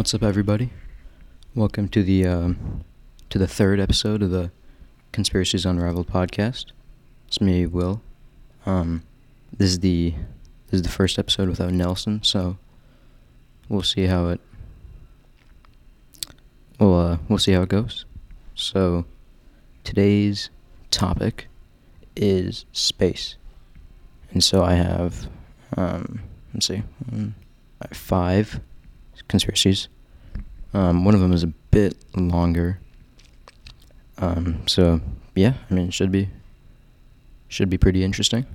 What's up, everybody? Welcome to the um, to the third episode of the Conspiracies Unraveled podcast. It's me, Will. Um, this is the this is the first episode without Nelson, so we'll see how it we'll uh, we'll see how it goes. So today's topic is space, and so I have um, let's see, I have five conspiracies. Um, one of them is a bit longer. Um, so yeah, I mean, it should be should be pretty interesting.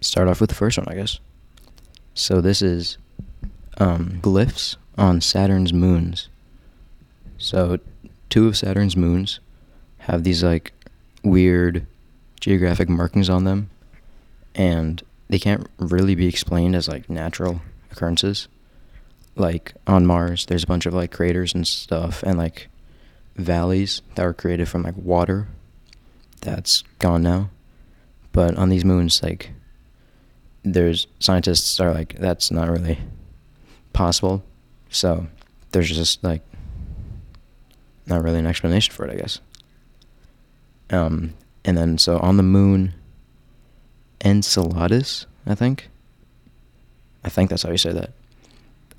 Start off with the first one, I guess. So this is um, glyphs on Saturn's moons. So two of Saturn's moons have these like weird geographic markings on them, and they can't really be explained as like natural occurrences like on Mars, there's a bunch of like craters and stuff, and like valleys that were created from like water. That's gone now, but on these moons, like there's scientists are like that's not really possible. So there's just like not really an explanation for it, I guess. Um, and then so on the moon, Enceladus, I think. I think that's how you say that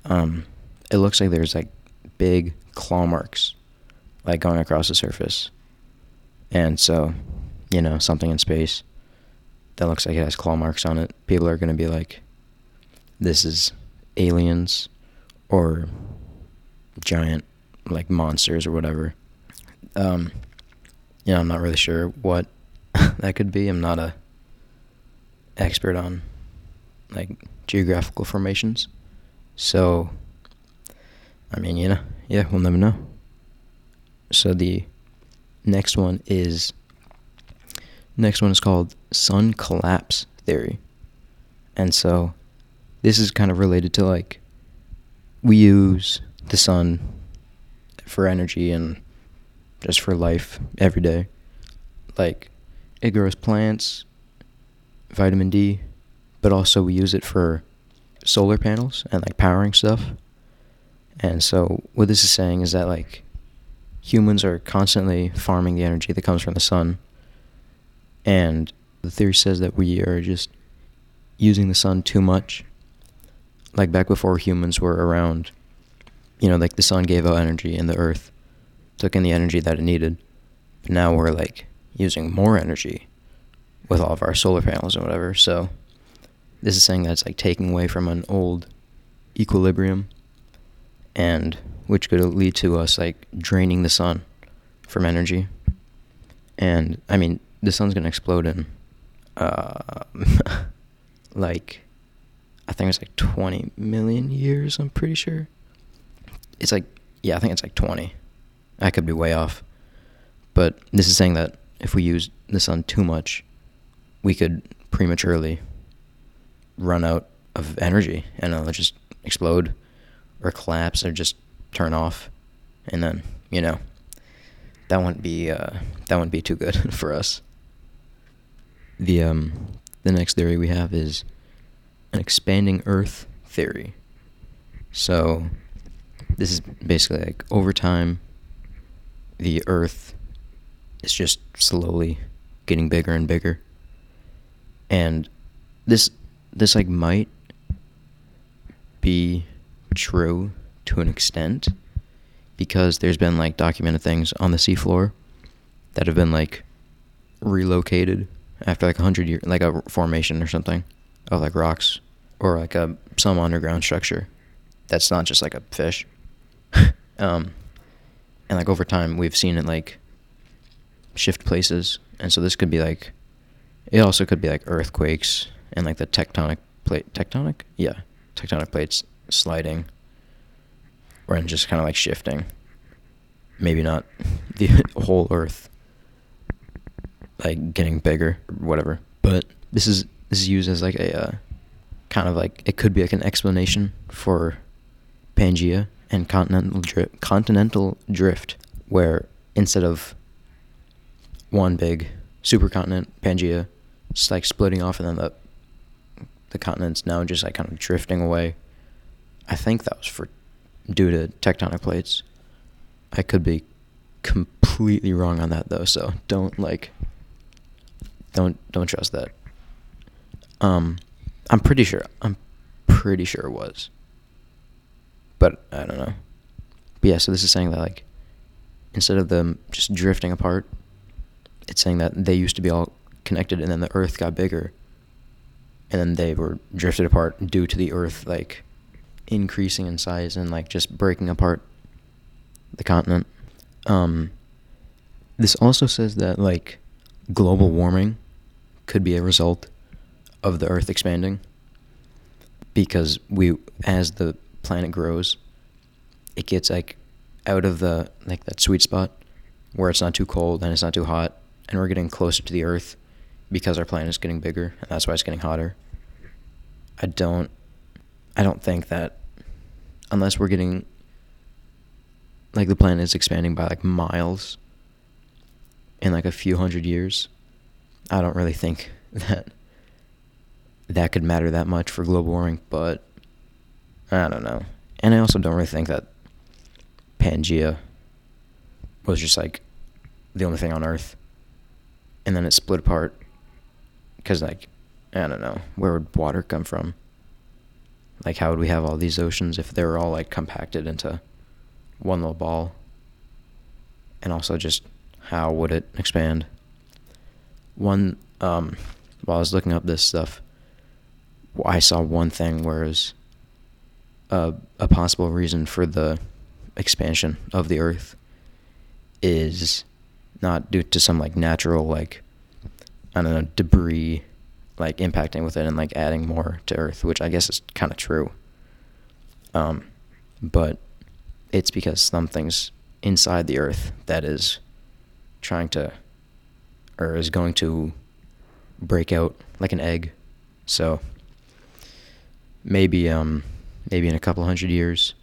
um, it looks like there's like big claw marks like going across the surface. And so, you know, something in space that looks like it has claw marks on it, people are going to be like, this is aliens or giant like monsters or whatever. Um, yeah, I'm not really sure what that could be. I'm not a expert on like geographical formations. So, I mean, you know, yeah, we'll never know. So the next one is next one is called sun collapse theory. And so this is kind of related to like we use the sun for energy and just for life every day. Like it grows plants, vitamin D, but also we use it for solar panels and like powering stuff. And so what this is saying is that like humans are constantly farming the energy that comes from the sun. And the theory says that we are just using the sun too much. Like back before humans were around, you know, like the sun gave out energy and the earth took in the energy that it needed. But now we're like using more energy with all of our solar panels and whatever. So this is saying that it's like taking away from an old equilibrium and which could lead to us like draining the sun from energy. And i mean the sun's going to explode in uh, like i think it's like 20 million years i'm pretty sure. It's like yeah i think it's like 20 i could be way off. But this is saying that if we use the sun too much we could prematurely run out of energy and it'll just explode or collapse or just turn off. And then you know that wouldn't be uh, that wouldn't be too good for us. The um the next theory we have is an expanding earth theory. So this is basically like over time the earth is just slowly getting bigger and bigger. And this this like might be true to an extent because there's been like documented things on the seafloor that have been like relocated after like a hundred years, like a formation or something of like rocks or like a some underground structure that's not just like a fish. um, and like over time, we've seen it like shift places, and so this could be like, it also could be like earthquakes and like the tectonic plate tectonic? Yeah. Tectonic plates sliding or and just kind of like shifting. Maybe not the whole earth like getting bigger or whatever but this is this is used as like a uh, kind of like it could be like an explanation for Pangea and continental dri- continental drift where instead of one big supercontinent Pangea just like splitting off and then the the continent's now just like kind of drifting away. I think that was for due to tectonic plates. I could be completely wrong on that though, so don't like don't don't trust that. Um I'm pretty sure I'm pretty sure it was. But I don't know. But yeah, so this is saying that like instead of them just drifting apart, it's saying that they used to be all connected and then the earth got bigger and then they were drifted apart due to the earth like increasing in size and like just breaking apart the continent. Um, this also says that like global warming could be a result of the Earth expanding because we, as the planet grows, it gets like out of the like that sweet spot where it's not too cold and it's not too hot, and we're getting closer to the Earth because our planet is getting bigger, and that's why it's getting hotter. I don't, I don't think that unless we're getting like the planet is expanding by like miles in like a few hundred years, I don't really think that that could matter that much for global warming, but I don't know. And I also don't really think that Pangea was just like the only thing on Earth. And then it split apart because, like, I don't know, where would water come from? Like, how would we have all these oceans if they were all like compacted into one little ball? And also, just how would it expand? One, um, while I was looking up this stuff, I saw one thing whereas a, a possible reason for the expansion of the Earth is not due to some like natural like I don't know debris like impacting with it and like adding more to Earth, which I guess is kind of true. Um, but it's because something's inside the Earth that is trying to, or is going to break out like an egg. So maybe, um, maybe in a couple hundred years,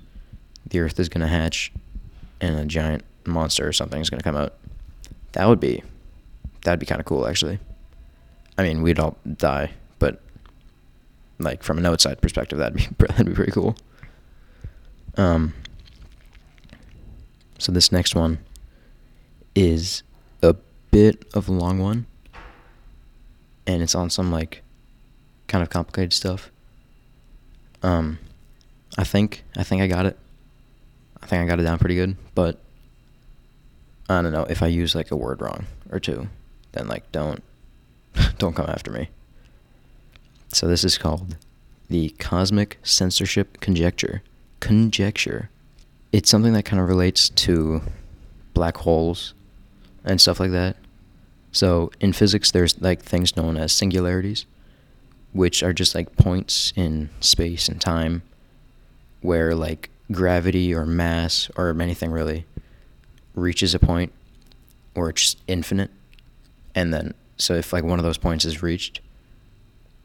the Earth is gonna hatch, and a giant monster or something is gonna come out. That would be, that'd be kind of cool actually. I mean, we'd all die, but like from an outside perspective, that'd be that'd be pretty cool. Um. So this next one is a bit of a long one, and it's on some like kind of complicated stuff. Um, I think I think I got it. I think I got it down pretty good, but I don't know if I use like a word wrong or two, then like don't don't come after me. So this is called the cosmic censorship conjecture. Conjecture. It's something that kind of relates to black holes and stuff like that. So in physics, there's like things known as singularities, which are just like points in space and time where like gravity or mass or anything really reaches a point where it's infinite and then so if like one of those points is reached,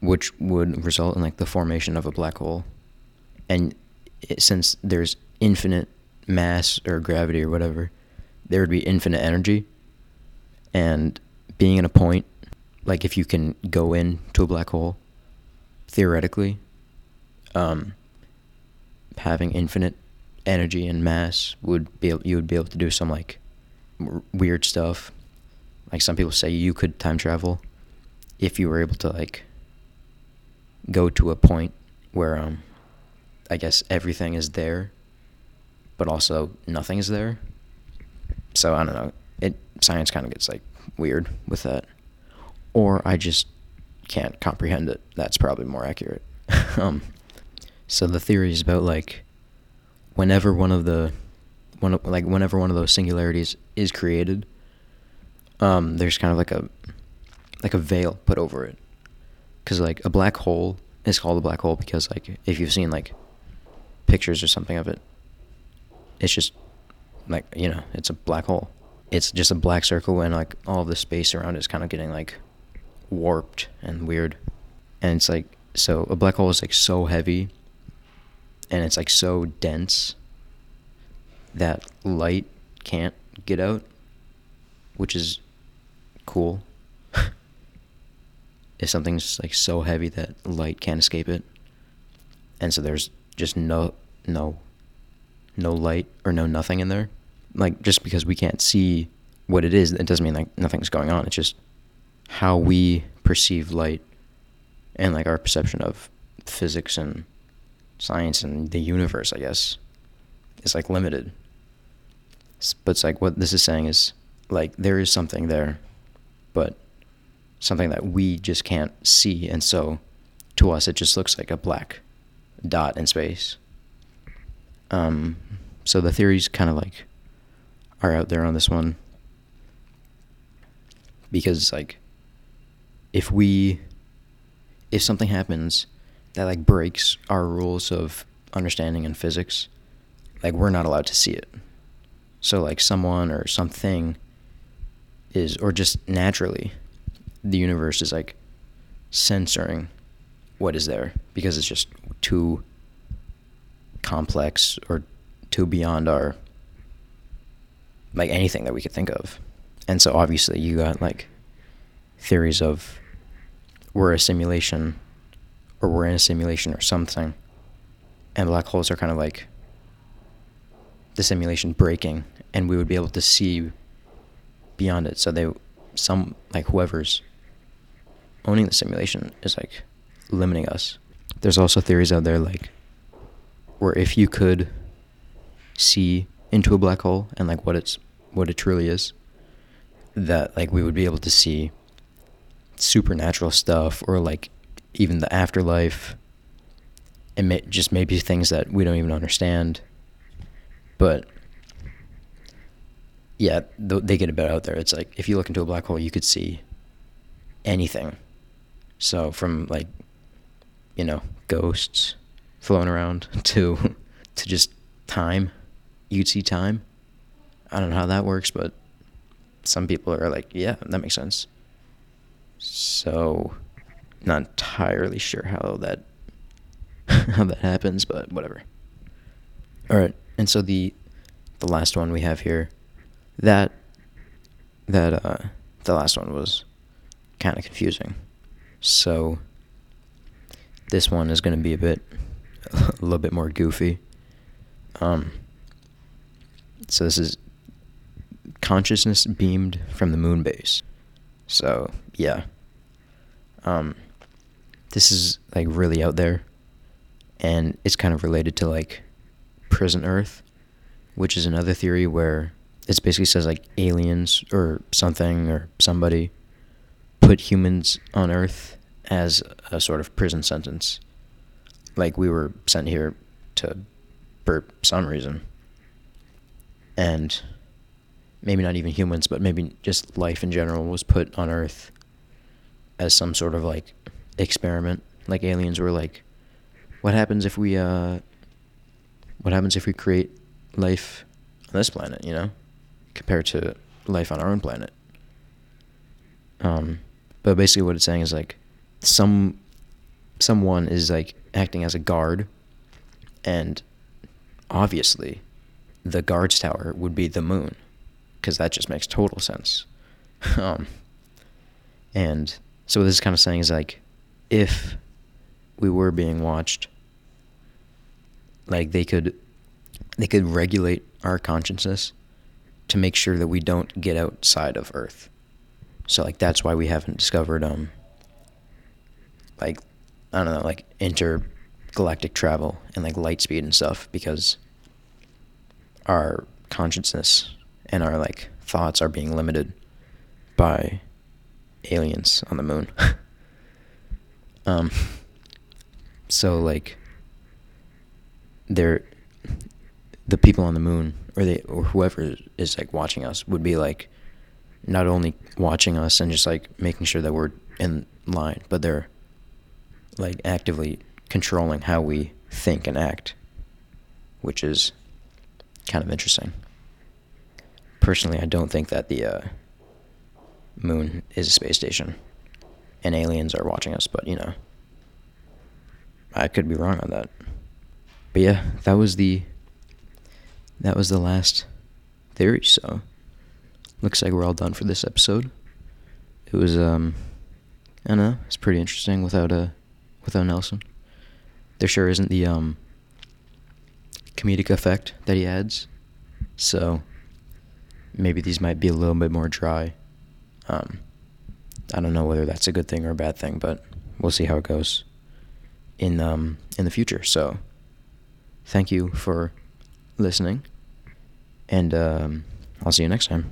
which would result in like the formation of a black hole, and it, since there's infinite mass or gravity or whatever, there would be infinite energy, and being in a point, like if you can go into a black hole, theoretically, um, having infinite energy and mass would be you would be able to do some like weird stuff like some people say you could time travel if you were able to like go to a point where um I guess everything is there but also nothing is there. So I don't know. It science kind of gets like weird with that. Or I just can't comprehend it. That's probably more accurate. um so the theory is about like whenever one of the one of, like whenever one of those singularities is created, um, there's kind of like a like a veil put over it, because like a black hole is called a black hole because like if you've seen like pictures or something of it, it's just like you know it's a black hole. It's just a black circle and like all the space around it is kind of getting like warped and weird, and it's like so a black hole is like so heavy and it's like so dense that light can't get out, which is cool. if something's like so heavy that light can't escape it, and so there's just no no no light or no nothing in there. Like just because we can't see what it is, it doesn't mean like nothing's going on. It's just how we perceive light and like our perception of physics and science and the universe, I guess, is like limited. But it's like what this is saying is like there is something there, but something that we just can't see, and so to us it just looks like a black dot in space. Um, so the theories kind of like are out there on this one because like if we if something happens that like breaks our rules of understanding in physics, like we're not allowed to see it. So like someone or something is or just naturally the universe is like censoring what is there because it's just too complex or too beyond our like anything that we could think of. And so obviously you got like theories of we're a simulation or we're in a simulation or something. And black holes are kind of like the simulation breaking and we would be able to see beyond it. So they some like whoever's owning the simulation is like limiting us. There's also theories out there like where if you could see into a black hole and like what it's what it truly is, that like we would be able to see supernatural stuff or like even the afterlife and may, just maybe things that we don't even understand. But yeah, they get a bit out there. It's like if you look into a black hole, you could see anything. So from like, you know, ghosts floating around to to just time, you'd see time. I don't know how that works, but some people are like, yeah, that makes sense. So, not entirely sure how that how that happens, but whatever. All right, and so the the last one we have here, that that uh, the last one was kind of confusing. So this one is going to be a bit a little bit more goofy. Um, so this is consciousness beamed from the moon base. So yeah, um, this is like really out there, and it's kind of related to like prison Earth, which is another theory where it basically says like aliens or something or somebody put humans on Earth as a sort of prison sentence. Like we were sent here to for some reason. And maybe not even humans, but maybe just life in general was put on Earth as some sort of like experiment. Like aliens were like, what happens if we uh, what happens if we create life on this planet? You know, compared to life on our own planet. Um, but basically, what it's saying is like, some someone is like acting as a guard, and obviously, the guard's tower would be the moon, because that just makes total sense. um, and so what this is kind of saying is like, if we were being watched, like they could, they could regulate our consciousness to make sure that we don't get outside of Earth. So like that's why we haven't discovered um like I don't know, like intergalactic travel and like light speed and stuff because our consciousness and our like thoughts are being limited by aliens on the moon. um, so like, they're the people on the moon, or they, or whoever is like watching us, would be like, not only watching us and just like making sure that we're in line, but they're like actively controlling how we think and act, which is kind of interesting. Personally, I don't think that the uh, moon is a space station and aliens are watching us, but you know, I could be wrong on that. But yeah, that was the that was the last theory, so looks like we're all done for this episode. It was um I don't know, it's pretty interesting without uh without Nelson. There sure isn't the um comedic effect that he adds. So maybe these might be a little bit more dry. Um, I don't know whether that's a good thing or a bad thing, but we'll see how it goes in um, in the future. So thank you for listening, and um, I'll see you next time.